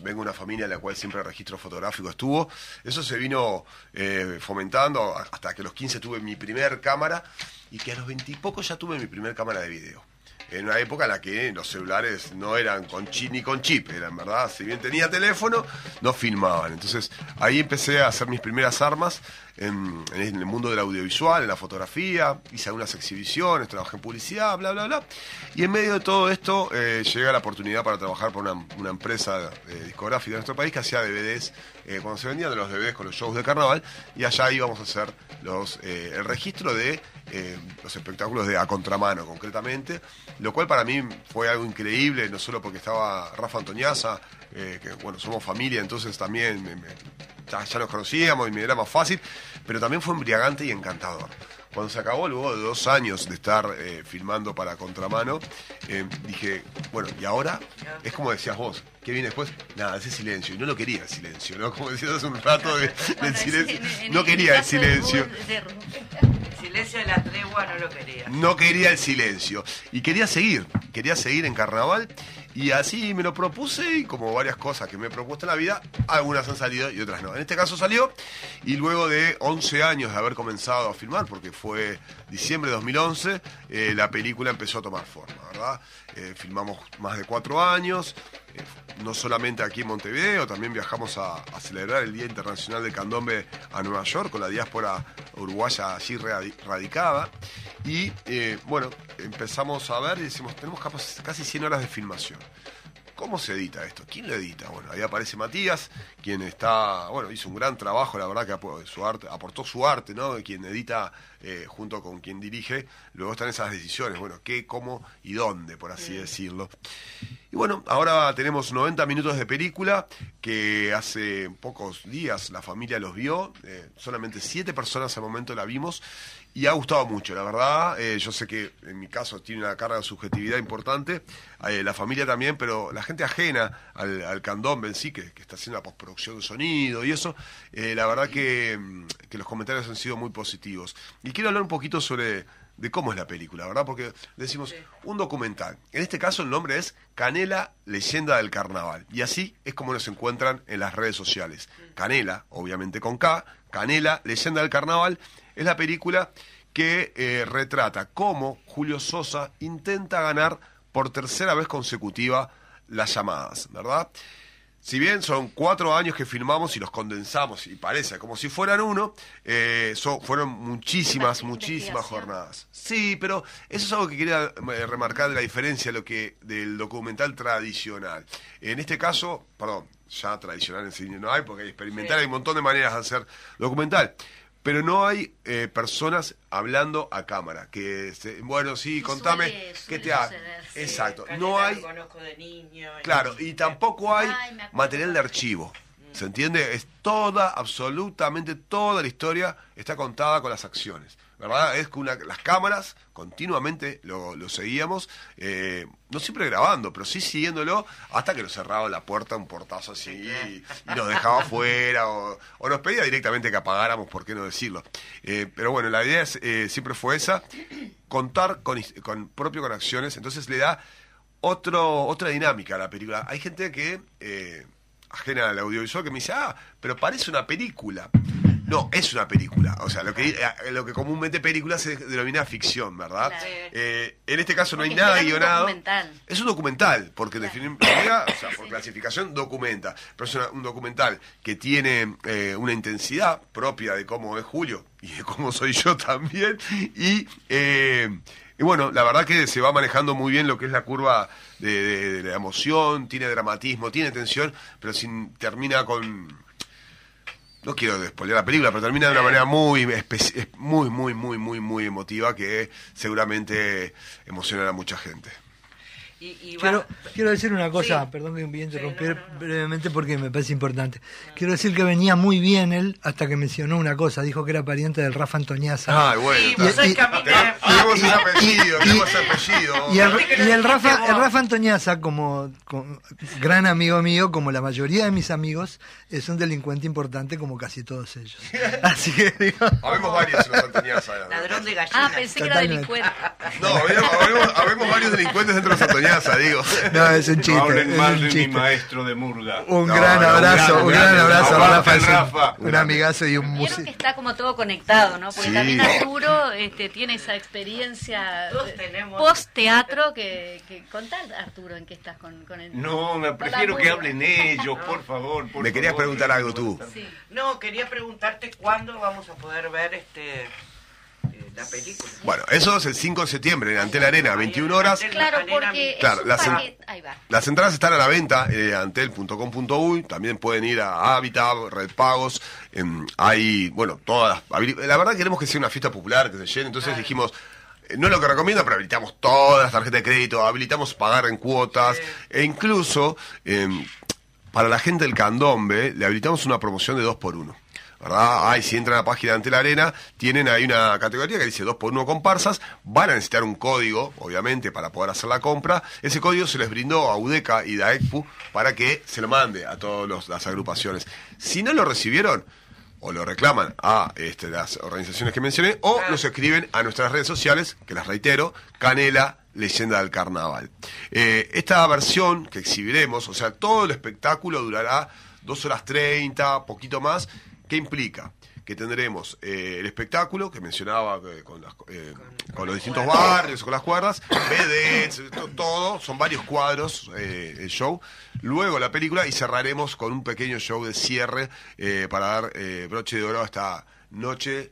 Vengo de una familia en la cual siempre el registro fotográfico estuvo. Eso se vino eh, fomentando hasta que a los 15 tuve mi primer cámara y que a los 20 y poco ya tuve mi primer cámara de video en una época en la que los celulares no eran con chip ni con chip, eran verdad, si bien tenía teléfono, no filmaban. Entonces ahí empecé a hacer mis primeras armas en, el mundo del audiovisual, en la fotografía, hice algunas exhibiciones, trabajé en publicidad, bla, bla, bla. Y en medio de todo esto eh, llegué a la oportunidad para trabajar por una, empresa eh, discográfica de nuestro país que hacía DVDs, eh, cuando se vendían los DVDs con los shows de carnaval, y allá íbamos a hacer los, el registro de los espectáculos de a contramano, concretamente, lo cual para mí fue algo increíble, no solo porque estaba Rafa Antoñaza, que bueno, somos familia, entonces también ya, nos conocíamos y me era más fácil, pero también fue embriagante y encantador. Cuando se acabó, luego de dos años de estar eh, filmando para Contramano, eh, dije, bueno, ¿y ahora? Es como decías vos, ¿qué viene después? Nada, ese silencio. Y no lo quería el silencio, ¿no? Como decías hace un rato del silencio. No quería el silencio. El silencio de la tregua no lo quería. No quería el silencio. Y quería seguir, quería seguir en carnaval. Y así me lo propuse y como varias cosas que me he propuesto en la vida, algunas han salido y otras no. En este caso salió y luego de 11 años de haber comenzado a filmar, porque fue diciembre de 2011, eh, la película empezó a tomar forma, Eh, filmamos más de cuatro años, eh, no solamente aquí en Montevideo, también viajamos a, celebrar el Día Internacional del Candombe a Nueva York con la diáspora uruguaya allí radicada. Y bueno, empezamos a ver y decimos, tenemos casi 100 horas de filmación. ¿Cómo se edita esto? ¿Quién lo edita? Bueno, ahí aparece Matías, quien está, bueno, hizo un gran trabajo, la verdad que su arte, aportó su arte, ¿no? Quien edita eh, junto con quien dirige, luego están esas decisiones, bueno, qué, cómo y dónde, por así decirlo. Y bueno, ahora tenemos 90 minutos de película que hace pocos días la familia los vio, eh, solamente siete personas al momento la vimos y ha gustado mucho, la verdad. Eh, yo sé que en mi caso tiene una carga de subjetividad importante, eh, la familia también, pero la gente ajena al, al candombe en sí, que, está haciendo la postproducción de sonido y eso, eh, la verdad que, que, los comentarios han sido muy positivos. Y quiero hablar un poquito sobre de cómo es la película, ¿verdad? Porque decimos un documental. En este caso el nombre es Canela, leyenda del carnaval. Y así es como nos encuentran en las redes sociales. Canela, obviamente con K, Canela, leyenda del carnaval es la película que eh, retrata cómo Julio Sosa intenta ganar por tercera vez consecutiva las llamadas, ¿verdad? Si bien son cuatro años que filmamos y los condensamos y parece como si fueran uno, eh, fueron muchísimas, muchísimas jornadas. Sí, pero eso es algo que quería eh, remarcar de la diferencia de lo que, del documental tradicional. En este caso, perdón, ya tradicional en cine no hay, porque hay experimental, hay un montón de maneras de hacer documental pero no hay eh, personas hablando a cámara. Que, bueno, sí, contame, ¿qué te hace? Exacto, no hay... claro, y tampoco hay material de archivo. ¿Se entiende? Es toda, absolutamente toda la historia está contada con las acciones. ¿Verdad? Es que las cámaras continuamente lo, seguíamos, eh, no siempre grabando, pero sí siguiéndolo hasta que nos cerraba la puerta un portazo así y, nos dejaba fuera o, nos pedía directamente que apagáramos, ¿por qué no decirlo? Eh, pero bueno, la idea eh, siempre fue esa, contar con, con, propio con acciones, entonces le da otro, otra dinámica a la película. Hay gente que, ajena al audiovisual, que me dice, ah, pero parece una película. No, es una película. O sea, lo que, eh, lo que comúnmente película se denomina ficción, ¿verdad? Eh, en este caso no hay nada guionado. Es un documental, porque definitivamente, o sea, por clasificación documenta. Pero es un documental que tiene eh, una intensidad propia de cómo es Julio y de cómo soy yo también. Y, y bueno, la verdad que se va manejando muy bien lo que es la curva de, la emoción, tiene dramatismo, tiene tensión, pero sin, termina con no quiero despolear la película, pero termina de una manera muy, muy, muy, muy, muy, muy emotiva que seguramente emocionará a mucha gente. Quiero, quiero decir una cosa, perdón que me voy a interrumpir brevemente porque me parece importante. Quiero decir que venía muy bien él hasta que mencionó una cosa, dijo que era pariente del Rafa Antoñaza. Ah, bueno. y, apellido, Y el, Rafa, el Rafa Antoñaza, como, gran amigo mío, como la mayoría de mis amigos, es un delincuente importante como casi todos ellos. Así que digo... Habemos varios los Antoñaza. Ladrón de gallinas. Ah, pensé que era delincuente. No, habemos, varios delincuentes dentro de los Antoñaza. No, es un chiste. No hablen mal de mi maestro de murga. Un gran abrazo, un gran, abrazo a Rafa. Un amigazo y un músico. que está como todo conectado, ¿no? Porque también Arturo este, tiene esa experiencia post-teatro que, que contá, Arturo, en qué estás con, con el... No, me prefiero que hablen ellos, por favor. me querías preguntar algo tú. No, quería preguntarte cuándo vamos a poder ver este la película. Bueno, eso es el 5 de septiembre en Antel Arena, 21 horas. Claro, porque claro, las, las, entradas están a la venta eh, antel.com.uy, también pueden ir a Habitat, Red Pagos, hay, bueno, todas La verdad queremos que sea una fiesta popular, que se llene, entonces dijimos... Eh, no es lo que recomiendo, pero habilitamos todas las tarjetas de crédito, habilitamos pagar en cuotas, e incluso em, para la gente del candombe le habilitamos una promoción de 2 por 1 ¿verdad? Ay, si entran a la página ante la arena, tienen ahí una categoría que dice 2 por 1 comparsas, van a necesitar un código, obviamente, para poder hacer la compra. Ese código se les brindó a UDECA y a ECPU para que se lo mande a todas las agrupaciones. Si no lo recibieron, o lo reclaman a este, las organizaciones que mencioné, o los escriben a nuestras redes sociales, que las reitero, Canela Leyenda del Carnaval. Eh, esta versión que exhibiremos, o sea, todo el espectáculo durará 2 horas 30, poquito más, ¿Qué implica? Que tendremos eh, el espectáculo que mencionaba eh, con, eh, con, los distintos barrios, con las cuerdas, BDs, todo, son varios cuadros el show. Luego la película y cerraremos con un pequeño show de cierre para dar broche de oro a esta noche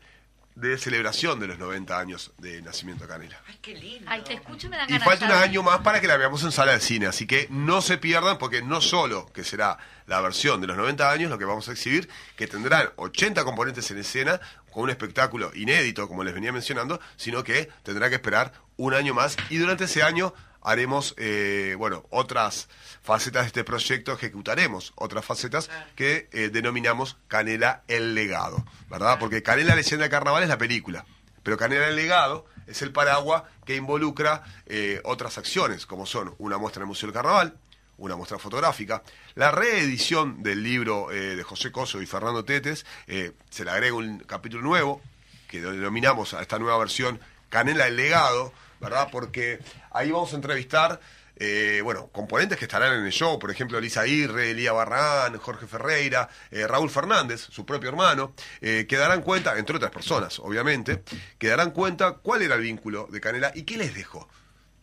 de celebración de los 90 años de nacimiento de Canela. Ay, qué lindo. Ay, te escucho, me dan Y falta un año más para que la veamos en sala de cine, así que no se pierdan porque no solo que será la versión de los 90 años lo que vamos a exhibir, que tendrán 80 componentes en escena con un espectáculo inédito, como les venía mencionando, sino que tendrá que esperar un año más y durante ese año haremos, eh, bueno, otras facetas de este proyecto, ejecutaremos otras facetas que eh, denominamos Canela el legado, ¿verdad? Porque Canela Leyenda de Carnaval es la película, pero Canela el legado es el paraguas que involucra eh, otras acciones, como son una muestra en el Museo del Carnaval, una muestra fotográfica, la reedición del libro de José Coso y Fernando Tetes, se le agrega un capítulo nuevo, que denominamos a esta nueva versión Canela el legado, ¿verdad? Porque ahí vamos a entrevistar, eh, bueno, componentes que estarán en el show, por ejemplo, Lisa Irre, Elía Barrán, Jorge Ferreira, eh, Raúl Fernández, su propio hermano, eh, que darán cuenta, entre otras personas, obviamente, que darán cuenta cuál era el vínculo de Canela y qué les dejó.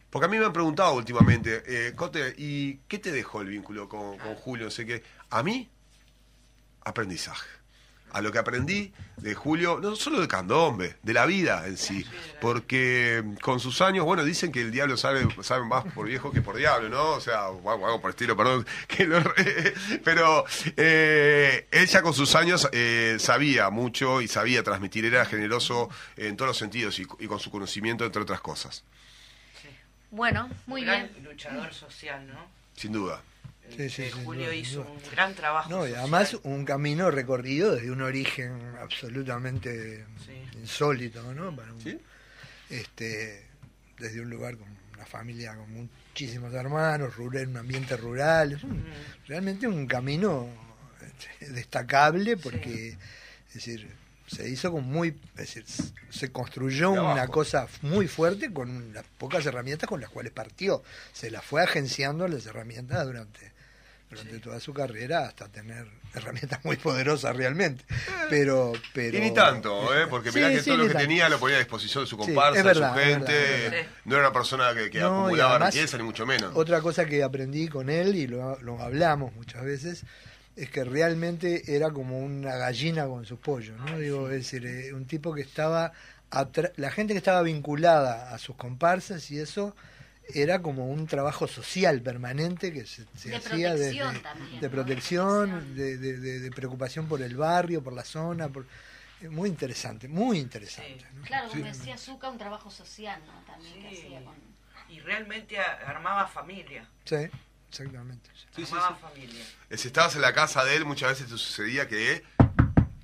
Porque a mí me han preguntado últimamente, Cote, ¿y qué te dejó el vínculo con, con Julio? Sé que a mí, aprendizaje a lo que aprendí de Julio, no solo de candombe, de la vida en sí, porque con sus años, bueno, dicen que el diablo sabe, sabe más por viejo que por diablo, ¿no? O sea, algo por estilo, perdón, que pero eh, ella con sus años eh, sabía mucho y sabía transmitir, era generoso en todos los sentidos y, con su conocimiento, entre otras cosas. Bueno, muy bien. Luchador social, ¿no? Sin duda. Sí, sí, Julio hizo un gran trabajo. No, y además un camino recorrido desde un origen absolutamente insólito, ¿no? Este, desde un lugar con una familia con muchísimos hermanos, rural, un ambiente rural, realmente un camino este, destacable porque, es decir, se hizo con muy, es decir, se construyó una cosa muy fuerte con las pocas herramientas con las cuales partió. Se las fue agenciando las herramientas durante durante toda su carrera hasta tener herramientas muy poderosas realmente. Pero, pero y ni tanto, ¿eh? porque mirá que todo lo que tenía lo ponía a disposición de su comparsa, de su gente. No era una persona que, acumulaba riqueza, ni mucho menos. Otra cosa que aprendí con él, y lo, hablamos muchas veces, es que realmente era como una gallina con sus pollos, ¿no? Digo, es decir, eh, un tipo que estaba la gente que estaba vinculada a sus comparsas y eso era como un trabajo social permanente que se, hacía de, de, protección, de, de, preocupación por el barrio, por la zona, por, eh, muy interesante, muy interesante. Claro, como decía Zucca, un trabajo social, ¿no? También que hacía Y realmente armaba familia. Sí, exactamente. armaba familia. Eh, si estabas en la casa de él, muchas veces te sucedía que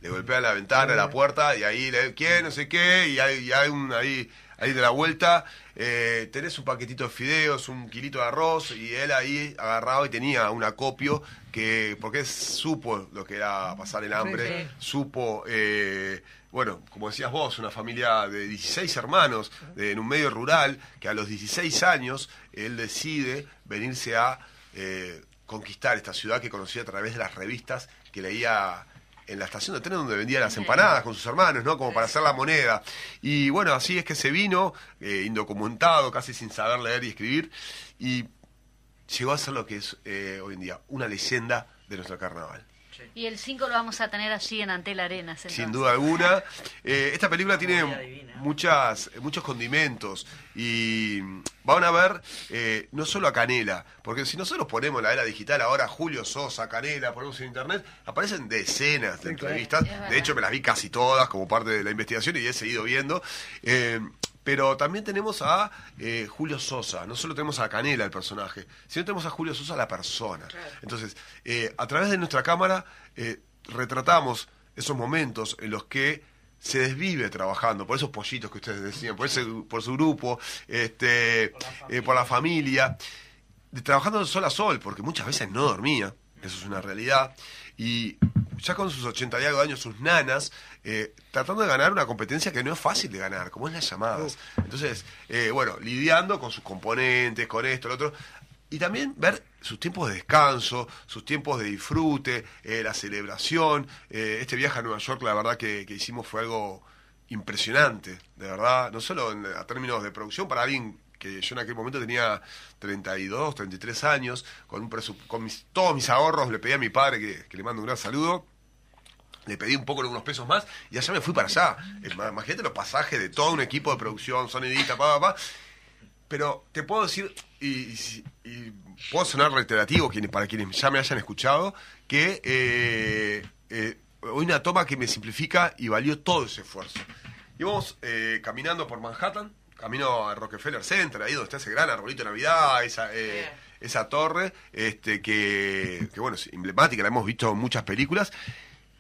le golpea la ventana, la puerta, y ahí le ¿quién? No sé qué, y hay, hay un ahí, ahí de la vuelta, eh, tenés un paquetito de fideos, un kilito de arroz, y él ahí agarrado y tenía un acopio que, porque supo lo que era pasar el hambre, supo, eh, bueno, como decías vos, una familia de 16 hermanos, de, en un medio rural, que a los 16 años él decide venirse a eh, conquistar esta ciudad que conocía a través de las revistas que leía en la estación de tren donde vendía las empanadas con sus hermanos, ¿no? Como para hacer la moneda. Y bueno, así es que se vino, eh, indocumentado, casi sin saber leer y escribir, y llegó a ser lo que es eh, hoy en día, una leyenda de nuestro carnaval. Y el 5 lo vamos a tener allí en Antel Arenas. Sin duda alguna. Eh, esta película tiene muchas, muchos condimentos y van a ver eh, no solo a Canela, porque si nosotros ponemos la era digital ahora, Julio Sosa, Canela, ponemos en internet, aparecen decenas de entrevistas. De hecho, me las vi casi todas como parte de la investigación y he seguido viendo. Eh, pero también tenemos a eh, Julio Sosa, no solo tenemos a Canela, el personaje, sino tenemos a Julio Sosa, la persona. Entonces, eh, a través de nuestra cámara eh, retratamos esos momentos en los que se desvive trabajando, por esos pollitos que ustedes decían, por, ese, por su grupo, este, por la familia, trabajando de sol a sol, porque muchas veces no dormía, eso es una realidad, y ya con sus 80 y algo de años, sus nanas, eh, tratando de ganar una competencia que no es fácil de ganar, como es las llamadas. Entonces, eh, bueno, lidiando con sus componentes, con esto, lo otro. Y también ver sus tiempos de descanso, sus tiempos de disfrute, eh, la celebración. este viaje a Nueva York, la verdad que, hicimos fue algo impresionante, de verdad, no solo en, a términos de producción, para alguien que yo en aquel momento tenía 32, 33 años, con, un con todos mis ahorros, le pedí a mi padre que, que le mando un gran saludo, le pedí un poco unos pesos más y allá me fui para allá. Imagínate los pasajes de todo un equipo de producción, sonidista, pa, pa, pa. Pero te puedo decir, y, puedo sonar reiterativo para quienes ya me hayan escuchado, que eh, eh, hoy una toma que me simplifica y valió todo ese esfuerzo. Íbamos eh, caminando por Manhattan, camino a Rockefeller Center, ahí donde está ese gran arbolito de Navidad, esa, esa torre, este, que, que bueno, es emblemática, la hemos visto en muchas películas.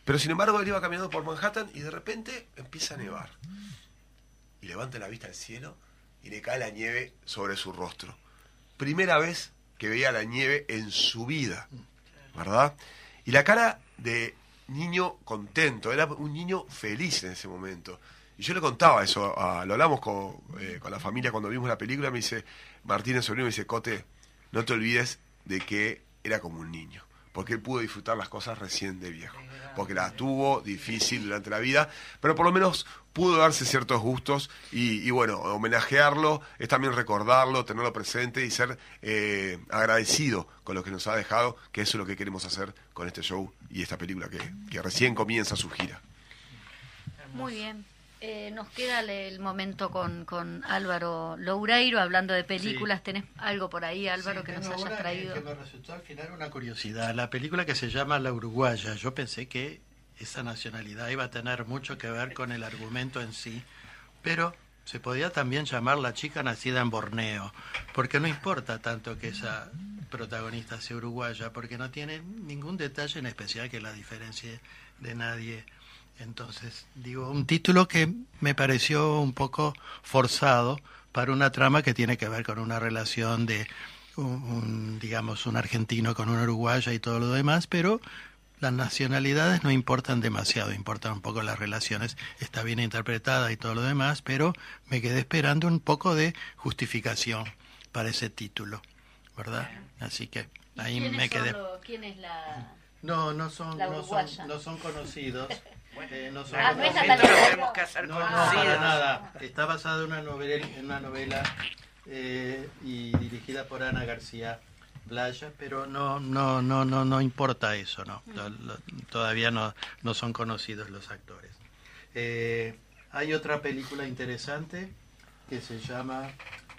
Pero sin embargo, él iba caminando por Manhattan y de repente empieza a nevar. Y levanta la vista al cielo y le cae la nieve sobre su rostro. Primera vez que veía la nieve en su vida, ¿verdad? Y la cara de niño contento, era un niño feliz en ese momento. Y yo le contaba eso, lo hablamos con, eh, con, la familia cuando vimos la película, me dice, Martínez sobrino me dice, Cote, no te olvides de que era como un niño porque él pudo disfrutar las cosas recién de viejo, porque la tuvo difícil durante la vida, pero por lo menos pudo darse ciertos gustos y, bueno, homenajearlo es también recordarlo, tenerlo presente y ser eh, agradecido con lo que nos ha dejado, que eso es lo que queremos hacer con este show y esta película que, que recién comienza su gira. Muy bien. Eh, nos queda el momento con, con Álvaro Loureiro hablando de películas. ¿Tenés algo por ahí, Álvaro, que nos hayas traído? Que, me resultó al final una curiosidad. La película que se llama La Uruguaya. Yo pensé que esa nacionalidad iba a tener mucho que ver con el argumento en sí, pero se podía también llamar La chica nacida en Borneo, porque no importa tanto que esa protagonista sea uruguaya, porque no tiene ningún detalle en especial que la diferencie de nadie entonces, digo, un título que me pareció un poco forzado para una trama que tiene que ver con una relación de, un, digamos, un argentino con una uruguaya y todo lo demás, pero las nacionalidades no importan demasiado, importan un poco las relaciones, está bien interpretada y todo lo demás, pero me quedé esperando un poco de justificación para ese título, ¿verdad? Así que ahí me quedé. ¿Quién es la.? No, no son, no son, no son conocidos. Eh, no, tenemos que hacer no, nada. Está basada en una novela, en una novela eh, y dirigida por Ana García Blaya, pero no, no, no, no, no importa eso, no. Todavía no, no son conocidos los actores. Eh, hay otra película interesante que se llama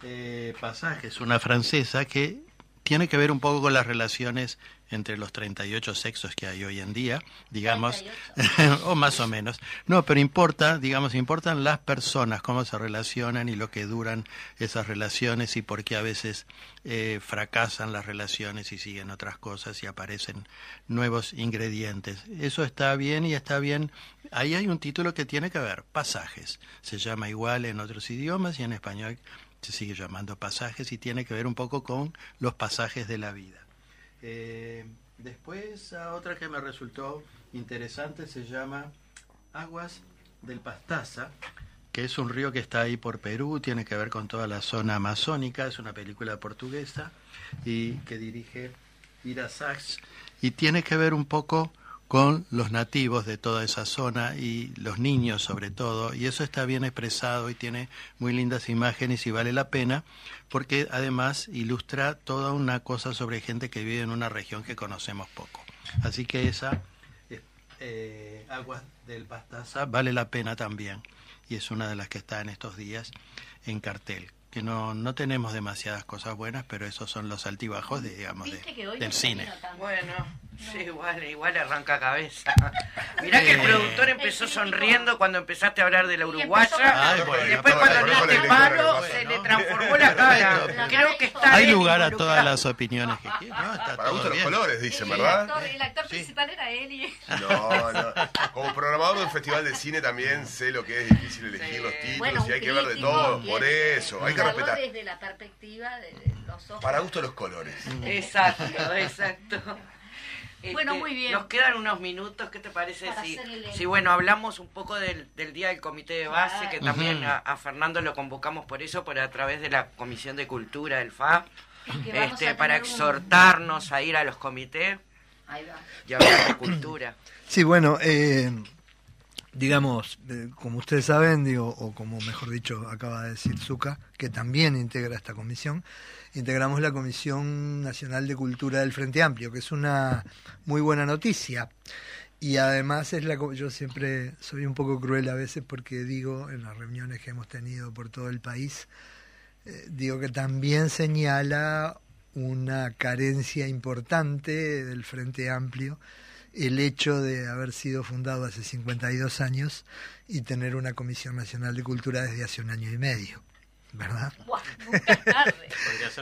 eh, Pasajes, una francesa que tiene que ver un poco con las relaciones entre los 38 sexos que hay hoy en día, digamos, o más o menos. No, pero importa, digamos, importan las personas, cómo se relacionan y lo que duran esas relaciones y por qué a veces eh, fracasan las relaciones y siguen otras cosas y aparecen nuevos ingredientes. Eso está bien y está bien. Ahí hay un título que tiene que ver, pasajes. Se llama igual en otros idiomas y en español se sigue llamando pasajes y tiene que ver un poco con los pasajes de la vida. Eh, después, otra que me resultó interesante se llama Aguas del Pastaza, que es un río que está ahí por Perú, tiene que ver con toda la zona amazónica, es una película portuguesa y que dirige Ira Sachs y tiene que ver un poco con los nativos de toda esa zona y los niños sobre todo, y eso está bien expresado y tiene muy lindas imágenes y vale la pena porque además ilustra toda una cosa sobre gente que vive en una región que conocemos poco. Así que esa eh, Aguas del Pastaza vale la pena también y es una de las que está en estos días en cartel que no, no tenemos demasiadas cosas buenas, pero esos son los altibajos, de, digamos, del cine. Bueno, sí, igual, igual arranca cabeza. Mirá que el productor empezó sonriendo cuando empezaste a hablar de la uruguaya. después cuando diste palo, se le transformó la cara. Creo que está Hay lugar a todas las opiniones que quieran. No, está Para gusto los colores, dicen, ¿verdad? El actor, el actor principal era él y... No, no. Como programador de un festival de cine también sé lo que es difícil elegir los títulos y hay que ver de todo. Por eso, hay que respetar. Desde la perspectiva de los ojos. Para gusto los colores. Exacto, exacto. Bueno, este, muy bien. Nos quedan unos minutos, ¿qué te parece si, si bueno, hablamos un poco del, del Día del Comité de Base, que también a, Fernando lo convocamos por eso, por a través de la Comisión de Cultura del FA, este, para exhortarnos a ir a los comités y hablar de cultura. Sí, bueno, eh, digamos, eh, como ustedes saben, digo, o como mejor dicho acaba de decir Zuka, que también integra esta comisión, integramos la Comisión Nacional de Cultura del Frente Amplio, que es una muy buena noticia. Y además es la yo siempre soy un poco cruel a veces porque digo en las reuniones que hemos tenido por todo el país, eh, digo que también señala una carencia importante del Frente Amplio el hecho de haber sido fundado hace 52 años y tener una Comisión Nacional de Cultura desde hace un año y medio. ¿Verdad? nunca es tarde.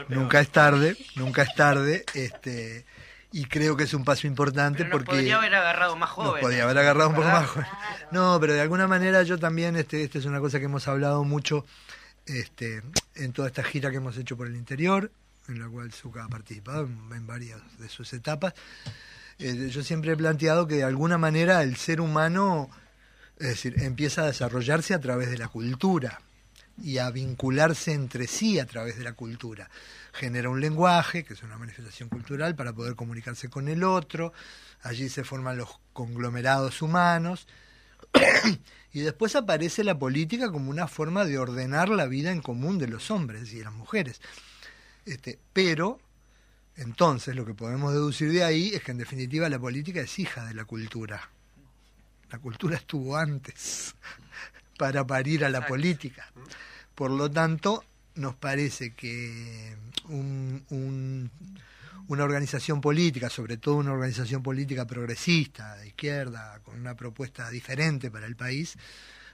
nunca es tarde, nunca es tarde. Este, y creo que es un paso importante pero porque podría haber agarrado más joven podía haber agarrado un poco más joven no pero de alguna manera yo también este esta es una cosa que hemos hablado mucho este en toda esta gira que hemos hecho por el interior en la cual Zuka ha participado en varias de sus etapas eh, yo siempre he planteado que de alguna manera el ser humano, es decir, empieza a desarrollarse a través de la cultura y a vincularse entre sí a través de la cultura. Genera un lenguaje, que es una manifestación cultural, para poder comunicarse con el otro, allí se forman los conglomerados humanos, y después aparece la política como una forma de ordenar la vida en común de los hombres y de las mujeres. Este, pero entonces, lo que podemos deducir de ahí es que en definitiva la política es hija de la cultura. La cultura estuvo antes para parir a la política. Por lo tanto, nos parece que una organización política, sobre todo una organización política progresista, de izquierda, con una propuesta diferente para el país,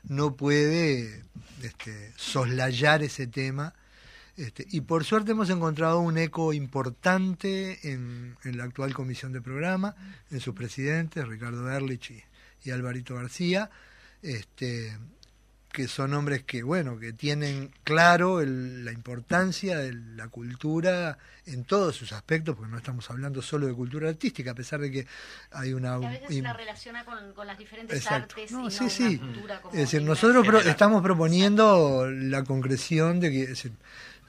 no puede este, soslayar ese tema. Este, y por suerte hemos encontrado un eco importante en, la actual comisión de programa, en sus presidentes, Ricardo Erlich y, Alvarito García, este, que son hombres que, bueno, que tienen claro la importancia de la cultura en todos sus aspectos, porque no estamos hablando solo de cultura artística, a pesar de que hay una... a veces se la relaciona con, las diferentes artes y sí, sí. es decir, nosotros estamos proponiendo la concreción de que...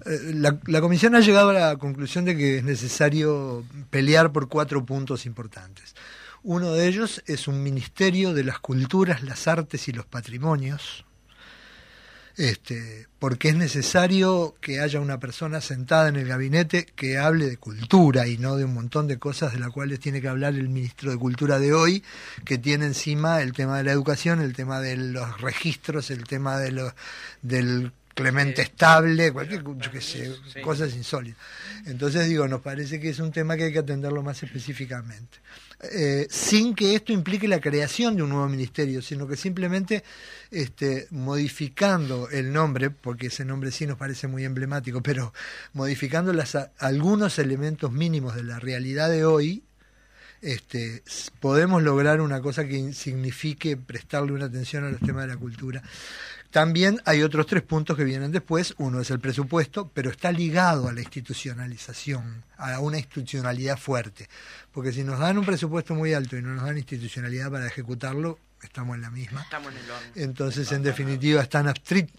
Eh, la, comisión ha llegado a la conclusión de que es necesario pelear por cuatro puntos importantes. Uno de ellos es un ministerio de las culturas, las artes y los patrimonios, este, porque es necesario que haya una persona sentada en el gabinete que hable de cultura y no de un montón de cosas de las cuales tiene que hablar el ministro de Cultura de hoy, que tiene encima el tema de la educación, el tema de los registros, el tema de los, del Clemente Estable, cualquier, yo qué sé, cosas insólitas. Entonces digo, nos parece que es un tema que hay que atenderlo más específicamente. Eh, sin que esto implique la creación de un nuevo ministerio, sino que simplemente este, modificando el nombre, porque ese nombre sí nos parece muy emblemático, pero modificando las, algunos elementos mínimos de la realidad de hoy, este, podemos lograr una cosa que signifique prestarle una atención a los temas de la cultura. También hay otros tres puntos que vienen después. Uno es el presupuesto, pero está ligado a la institucionalización, a una institucionalidad fuerte. Porque si nos dan un presupuesto muy alto y no nos dan institucionalidad para ejecutarlo, estamos en la misma. Estamos en el Entonces, en definitiva, están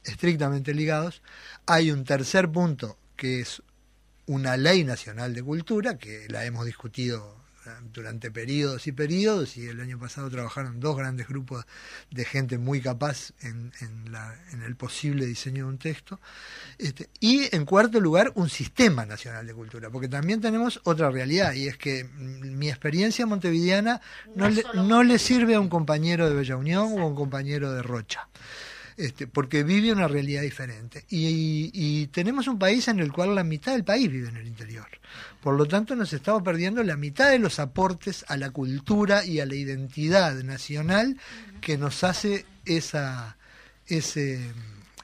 estrictamente ligados. Hay un tercer punto que es una ley nacional de cultura, que la hemos discutido durante periodos y periodos y el año pasado trabajaron dos grandes grupos de gente muy capaz en, en, la, en el posible diseño de un texto. Este, y en cuarto lugar, un sistema nacional de cultura, porque también tenemos otra realidad y es que mi experiencia montevideana no, le, no le sirve a un compañero de Bella Unión o a un compañero de Rocha. Este, porque vive una realidad diferente. Y, tenemos un país en el cual la mitad del país vive en el interior. Por lo tanto, nos estamos perdiendo la mitad de los aportes a la cultura y a la identidad nacional que nos hace esa, ese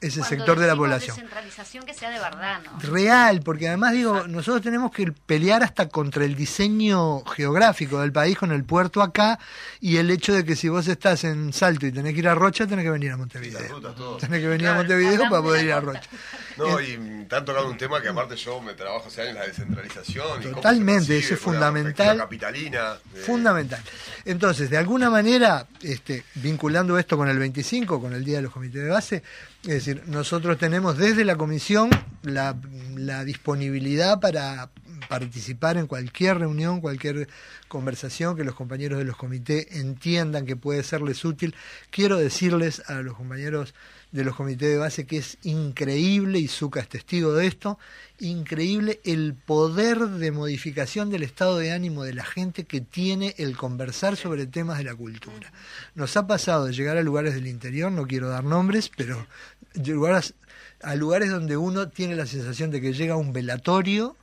ese sector de la población. Descentralización que sea de verdad, ¿no? Real, porque además digo, nosotros tenemos que pelear hasta contra el diseño geográfico del país con el puerto acá y el hecho de que si vos estás en Salto y tenés que ir a Rocha, tenés que venir a Montevideo. tenés que venir a Montevideo para poder ir a Rocha. No, y te han tocado un tema que aparte yo me trabajo hace años, la descentralización. Totalmente, eso es fundamental. Capitalina. Fundamental. Entonces, de alguna manera, este, vinculando esto con el 25, con el Día de los Comités de Base, es decir, nosotros tenemos desde la comisión la, disponibilidad para participar en cualquier reunión, cualquier conversación que los compañeros de los comités entiendan que puede serles útil. Quiero decirles a los compañeros de los comités de base que es increíble, y Zucca es testigo de esto, increíble el poder de modificación del estado de ánimo de la gente que tiene el conversar sobre temas de la cultura. Nos ha pasado de llegar a lugares del interior, no quiero dar nombres, pero a lugares donde uno tiene la sensación de que llega a un velatorio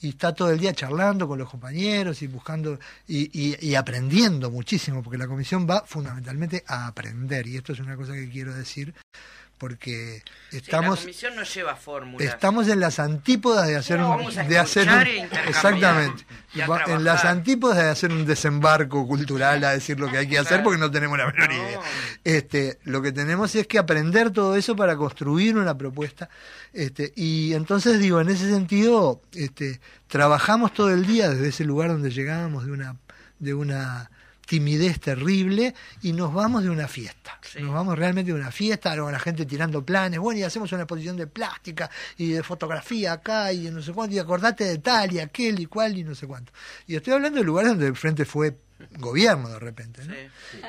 y está todo el día charlando con los compañeros y buscando y, y, aprendiendo muchísimo, porque la comisión va fundamentalmente a aprender, y esto es una cosa que quiero decir, porque estamos no lleva estamos en las antípodas de hacer un de hacer e exactamente en las antípodas de hacer un desembarco cultural a decir lo que hay que hacer porque no tenemos la menor idea. Este lo que tenemos es que aprender todo eso para construir una propuesta este y entonces digo en ese sentido este trabajamos todo el día desde ese lugar donde llegábamos de una de una timidez terrible y nos vamos de una fiesta. Nos vamos realmente de una fiesta, con la gente tirando planes, bueno, y hacemos una exposición de plástica y de fotografía acá y no sé cuánto, y acordate de tal y aquel y cual y no sé cuánto. Y estoy hablando de lugares donde el frente fue gobierno de repente.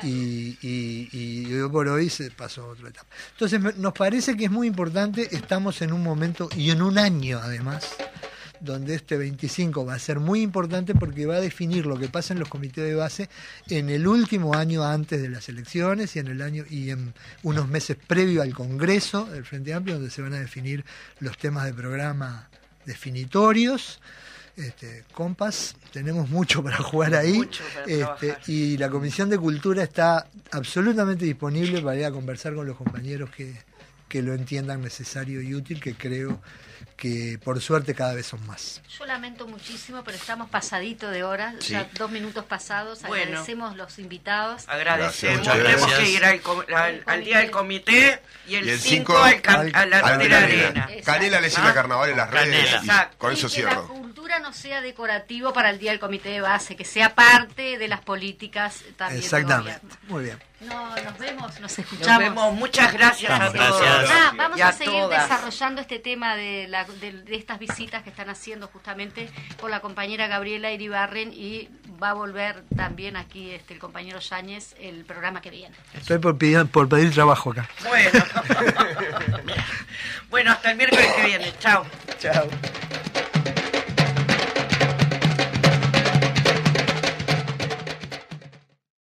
Y, y, y, por hoy se pasó a otra etapa. Entonces nos parece que es muy importante, estamos en un momento y en un año además donde este 25 va a ser muy importante porque va a definir lo que pasa en los comités de base en el último año antes de las elecciones y en el año y en unos meses previo al Congreso del Frente Amplio donde se van a definir los temas de programa definitorios. Este, compas, tenemos mucho para jugar ahí este, y la Comisión de Cultura está absolutamente disponible para ir a conversar con los compañeros que, que lo entiendan necesario y útil, que creo que por suerte cada vez son más. Yo lamento muchísimo, pero estamos pasadito de horas, ya dos minutos pasados. Agradecemos los invitados. Agradecemos. Tenemos que ir al, día del comité y el 5 al, a la, arena. Canela le sirve carnaval en las redes. con eso cierro. Que la cultura no sea decorativo para el día del comité de base, que sea parte de las políticas también. Exactamente. Muy bien. No, nos vemos, nos escuchamos. Nos vemos. Muchas gracias a todos. Ah, vamos a, seguir desarrollando este tema de, la, de, estas visitas que están haciendo justamente con la compañera Gabriela Iribarren y va a volver también aquí este el compañero Yáñez el programa que viene. Estoy por pedir, por pedir trabajo acá. Bueno. bueno, hasta el miércoles que viene. Chao. Chao.